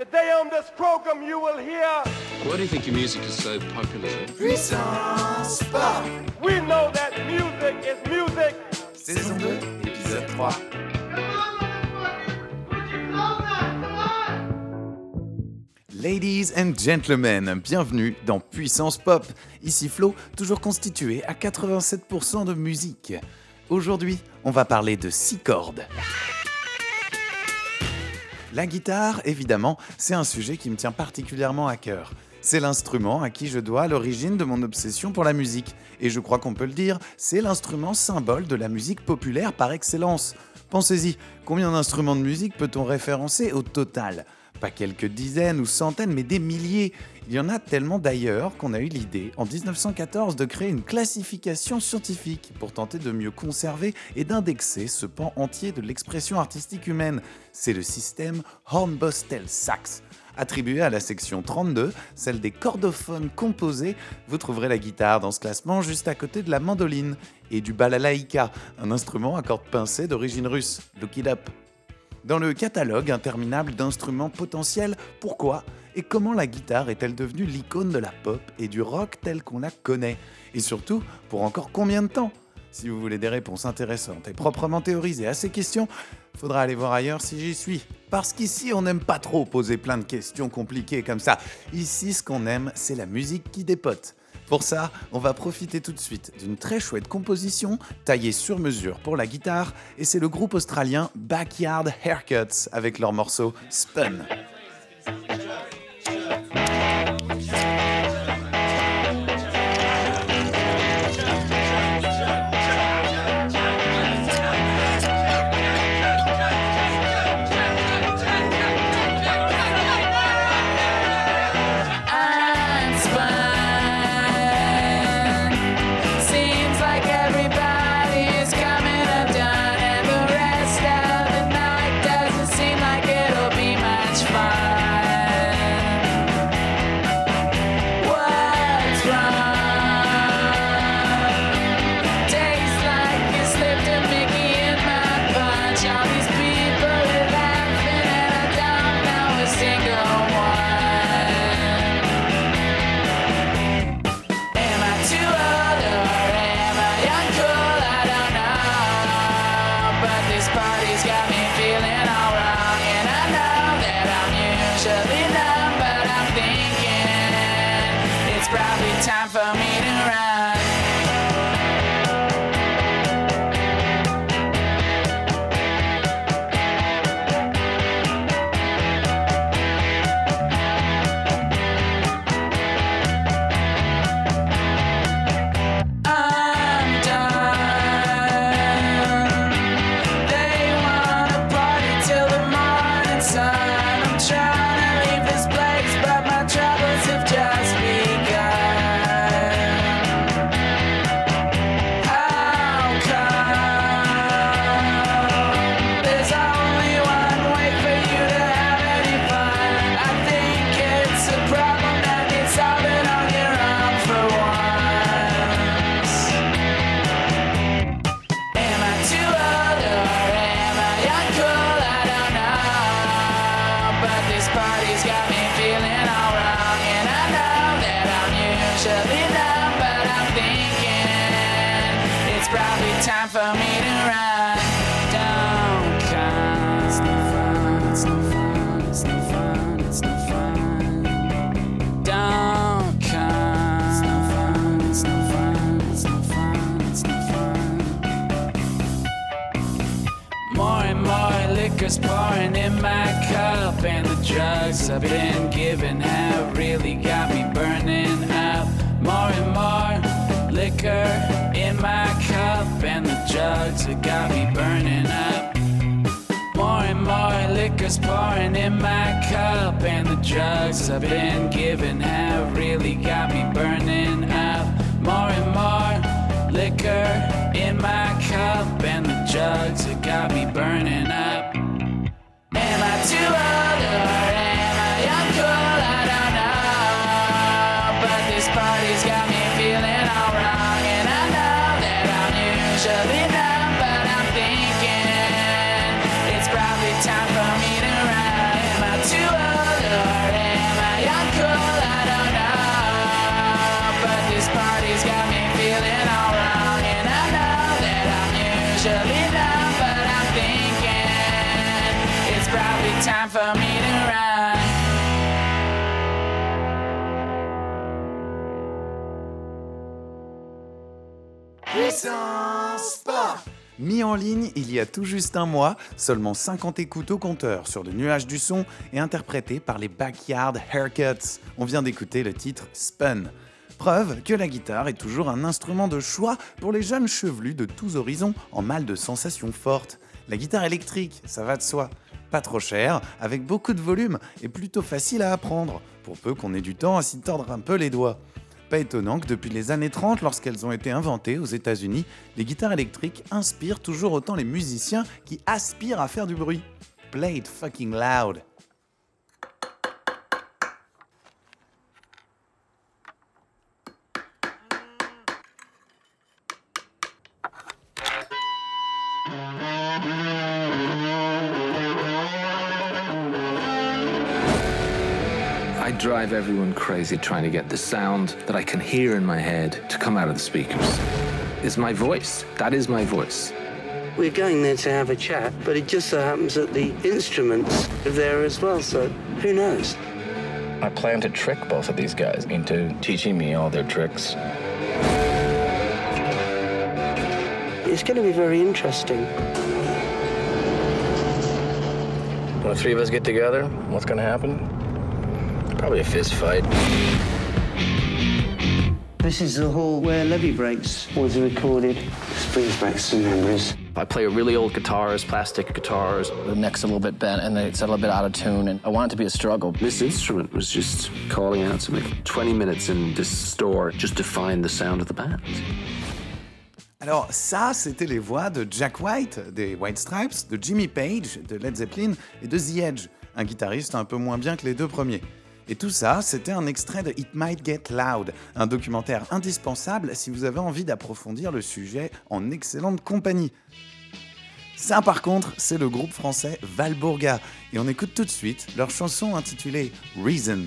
Today on this program you will hear Why do you think your music is so popular? Puissance Pop We know that music is music Saison 2, épisode 3 Ladies and gentlemen, bienvenue dans Puissance Pop. Ici Flo, toujours constitué à 87% de musique. Aujourd'hui, on va parler de six cordes. La guitare, évidemment, c'est un sujet qui me tient particulièrement à cœur. C'est l'instrument à qui je dois l'origine de mon obsession pour la musique. Et je crois qu'on peut le dire, c'est l'instrument symbole de la musique populaire par excellence. Pensez-y, combien d'instruments de musique peut-on référencer au total? Pas quelques dizaines ou centaines, mais des milliers. Il y en a tellement d'ailleurs qu'on a eu l'idée, en 1914, de créer une classification scientifique pour tenter de mieux conserver et d'indexer ce pan entier de l'expression artistique humaine. C'est le système Hornbostel-Sachs. Attribué à la section 32, celle des cordophones composés, vous trouverez la guitare dans ce classement juste à côté de la mandoline et du balalaïka, un instrument à cordes pincées d'origine russe. Look it up. Dans le catalogue interminable d'instruments potentiels, pourquoi et comment la guitare est-elle devenue l'icône de la pop et du rock tel qu'on la connaît Et surtout, pour encore combien de temps? Si vous voulez des réponses intéressantes et proprement théorisées à ces questions, faudra aller voir ailleurs si j'y suis. Parce qu'ici, on n'aime pas trop poser plein de questions compliquées comme ça. Ici, ce qu'on aime, c'est la musique qui dépote. Pour ça, on va profiter tout de suite d'une très chouette composition taillée sur mesure pour la guitare, et c'est le groupe australien Backyard Haircuts avec leur morceau Spun. More liquor's pouring in my cup, and the drugs I've been given have really got me burning up. More and more liquor in my cup, and the drugs have got me burning up. More and more liquor's pouring in my cup, and the drugs I've been given have really got me burning up. More and more liquor in my cup, and the drugs have got me burning up. Mis en ligne il y a tout juste un mois, seulement 50 écoutes au compteur sur le nuage du son et interprété par les Backyard Haircuts. On vient d'écouter le titre Spun. Preuve que la guitare est toujours un instrument de choix pour les jeunes chevelus de tous horizons en mal de sensations fortes. La guitare électrique, ça va de soi. Pas trop cher, avec beaucoup de volume et plutôt facile à apprendre, pour peu qu'on ait du temps à s'y tordre un peu les doigts. Pas étonnant que depuis les années 30, lorsqu'elles ont été inventées aux États-Unis, les guitares électriques inspirent toujours autant les musiciens qui aspirent à faire du bruit. Play it fucking loud. Drive everyone crazy trying to get the sound that I can hear in my head to come out of the speakers. It's my voice. That is my voice. We're going there to have a chat, but it just so happens that the instruments are there as well, so who knows? I plan to trick both of these guys into teaching me all their tricks. It's going to be very interesting. When the three of us get together, what's gonna happen? Probably a fist fight. This is the hall where Levy Breaks was recorded. This brings back some memories. I play really old guitars, plastic guitars. The neck's a little bit bent and it's a little bit out of tune, and I want it to be a struggle. This instrument was just calling out to me. 20 minutes in this store just to find the sound of the band. Alors ça, c'était les voix de Jack White des White Stripes, de Jimmy Page de Led Zeppelin et de The Edge, un guitariste un peu moins bien que les deux premiers. Et tout ça, c'était un extrait de It Might Get Loud, un documentaire indispensable si vous avez envie d'approfondir le sujet en excellente compagnie. Ça par contre, c'est le groupe français Valbourga, et on écoute tout de suite leur chanson intitulée Reason.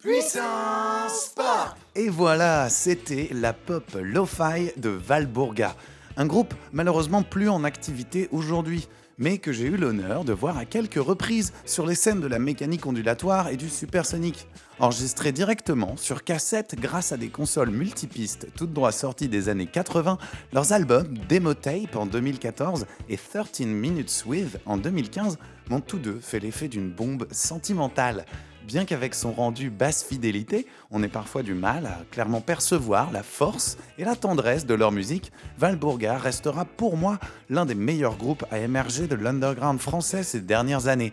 Puissance Et voilà, c'était la pop lo-fi de Valbourga. Un groupe malheureusement plus en activité aujourd'hui, mais que j'ai eu l'honneur de voir à quelques reprises sur les scènes de la mécanique ondulatoire et du supersonique. Enregistrés directement sur cassette grâce à des consoles multipistes toutes droit sorties des années 80, leurs albums Demo Tape en 2014 et 13 Minutes With en 2015 m'ont tous deux fait l'effet d'une bombe sentimentale. Bien qu'avec son rendu basse fidélité, on ait parfois du mal à clairement percevoir la force et la tendresse de leur musique, Valbourga restera pour moi l'un des meilleurs groupes à émerger de l'underground français ces dernières années.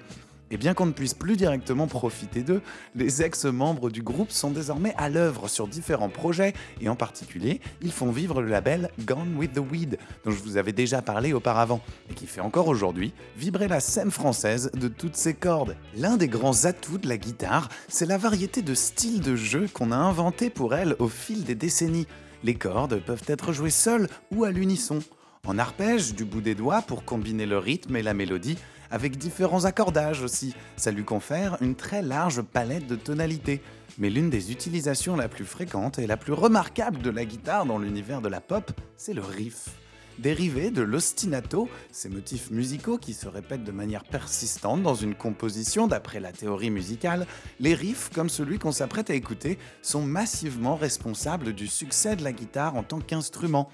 Et bien qu'on ne puisse plus directement profiter d'eux, les ex-membres du groupe sont désormais à l'œuvre sur différents projets et en particulier, ils font vivre le label Gone with the Weed, dont je vous avais déjà parlé auparavant, et qui fait encore aujourd'hui vibrer la scène française de toutes ses cordes. L'un des grands atouts de la guitare, c'est la variété de styles de jeu qu'on a inventé pour elle au fil des décennies. Les cordes peuvent être jouées seules ou à l'unisson, en arpège du bout des doigts pour combiner le rythme et la mélodie, avec différents accordages aussi. Ça lui confère une très large palette de tonalités. Mais l'une des utilisations la plus fréquente et la plus remarquable de la guitare dans l'univers de la pop, c'est le riff. Dérivé de l'ostinato, ces motifs musicaux qui se répètent de manière persistante dans une composition d'après la théorie musicale, les riffs, comme celui qu'on s'apprête à écouter, sont massivement responsables du succès de la guitare en tant qu'instrument.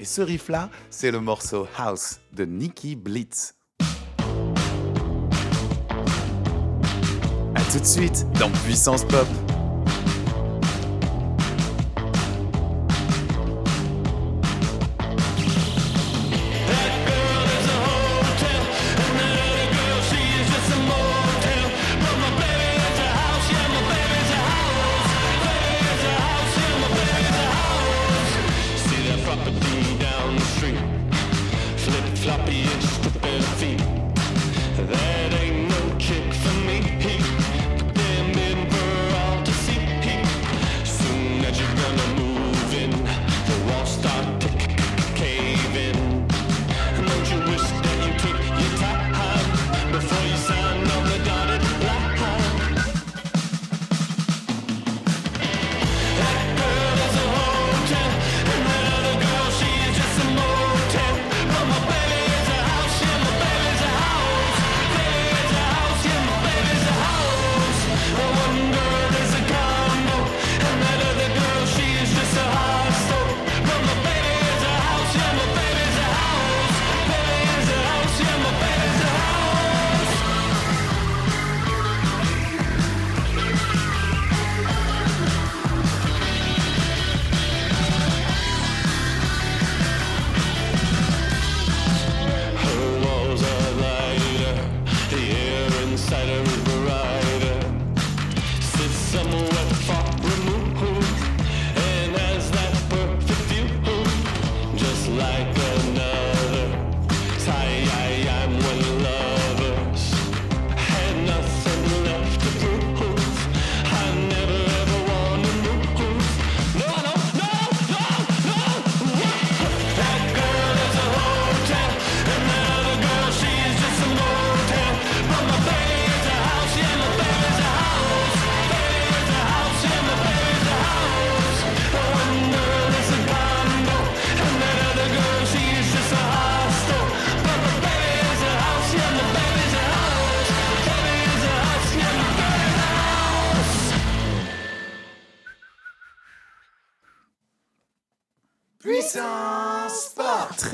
Et ce riff-là, c'est le morceau House de Nicky Blitz. Tout de suite dans Puissance Pop.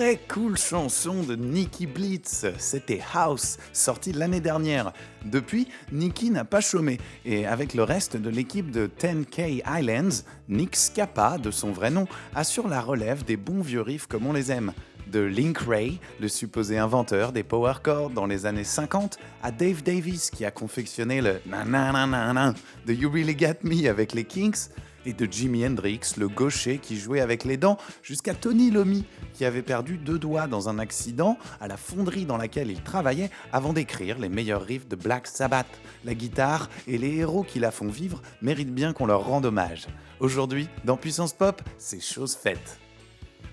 Très cool chanson de Nicky Blitz, c'était House, sorti l'année dernière. Depuis, Nicky n'a pas chômé, et avec le reste de l'équipe de 10K Islands, Nick Scappa, de son vrai nom, assure la relève des bons vieux riffs comme on les aime. De Link Ray, le supposé inventeur des power chords dans les années 50, à Dave Davis qui a confectionné le na na na na de You Really Get Me avec les Kinks, et de Jimi Hendrix, le gaucher qui jouait avec les dents, jusqu'à Tony Lomi, qui avait perdu deux doigts dans un accident à la fonderie dans laquelle il travaillait avant d'écrire les meilleurs riffs de Black Sabbath. La guitare et les héros qui la font vivre méritent bien qu'on leur rende hommage. Aujourd'hui, dans Puissance Pop, c'est chose faite.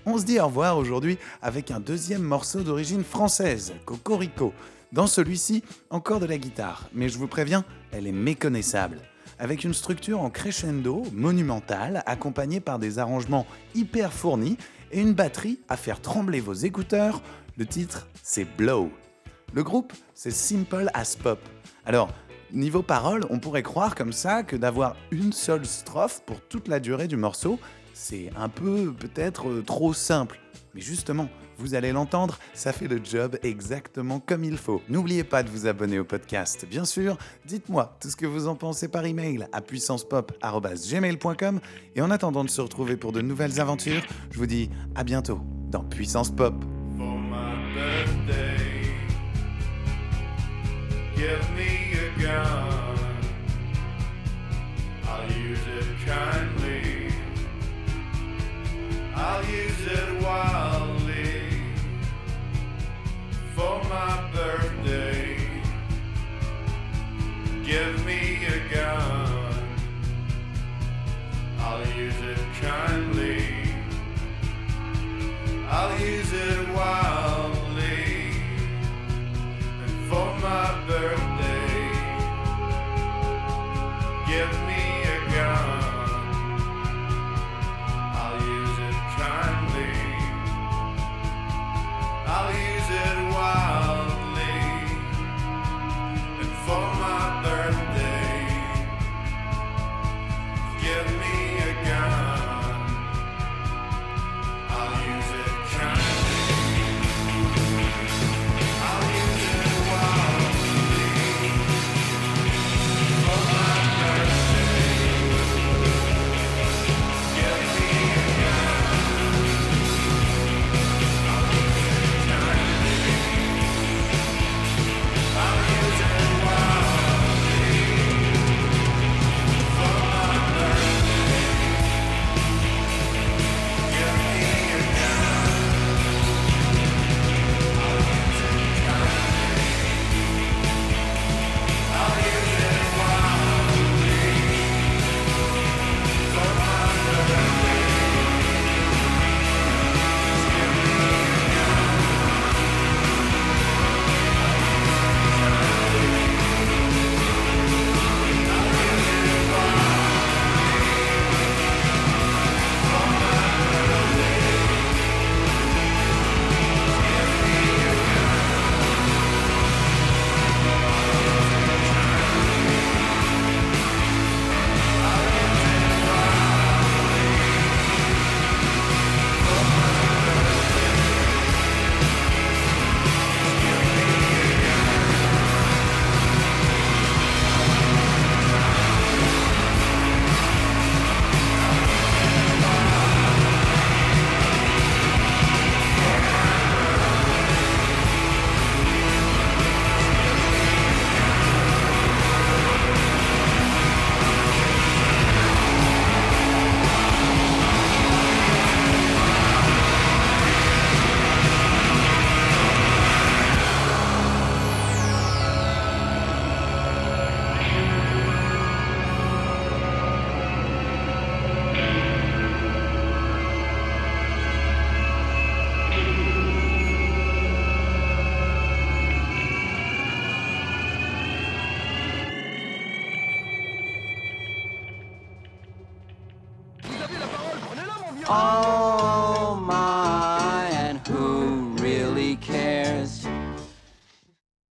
On se dit au revoir aujourd'hui avec un deuxième morceau d'origine française, Cocorico. Dans celui-ci, encore de la guitare, mais je vous préviens, elle est méconnaissable avec une structure en crescendo monumentale, accompagnée par des arrangements hyper fournis et une batterie à faire trembler vos écouteurs. Le titre, c'est Blow. Le groupe, c'est Simple as Pop. Alors, niveau parole, on pourrait croire comme ça que d'avoir une seule strophe pour toute la durée du morceau, C'est un peu peut-être euh, trop simple, mais justement, vous allez l'entendre, ça fait le job exactement comme il faut. N'oubliez pas de vous abonner au podcast, bien sûr. Dites-moi tout ce que vous en pensez par email à puissancepop.gmail.com et en attendant de se retrouver pour de nouvelles aventures, je vous dis à bientôt dans Puissance Pop. For my birthday. Give me a gun. I'll use it kindly. I'll use it wildly.